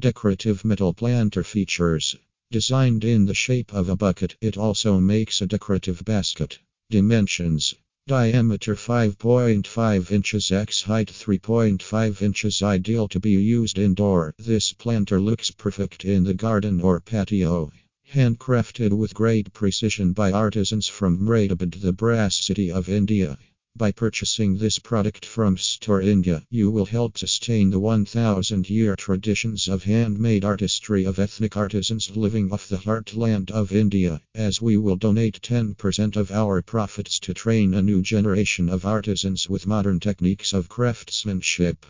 Decorative metal planter features. Designed in the shape of a bucket, it also makes a decorative basket. Dimensions Diameter 5.5 inches x height 3.5 inches ideal to be used indoor. This planter looks perfect in the garden or patio. Handcrafted with great precision by artisans from Moradabad, the brass city of India. By purchasing this product from Store Indya, you will help sustain the 1000 year traditions of handmade artistry of ethnic artisans living off the heartland of India, as we will donate 10% of our profits to train a new generation of artisans with modern techniques of craftsmanship.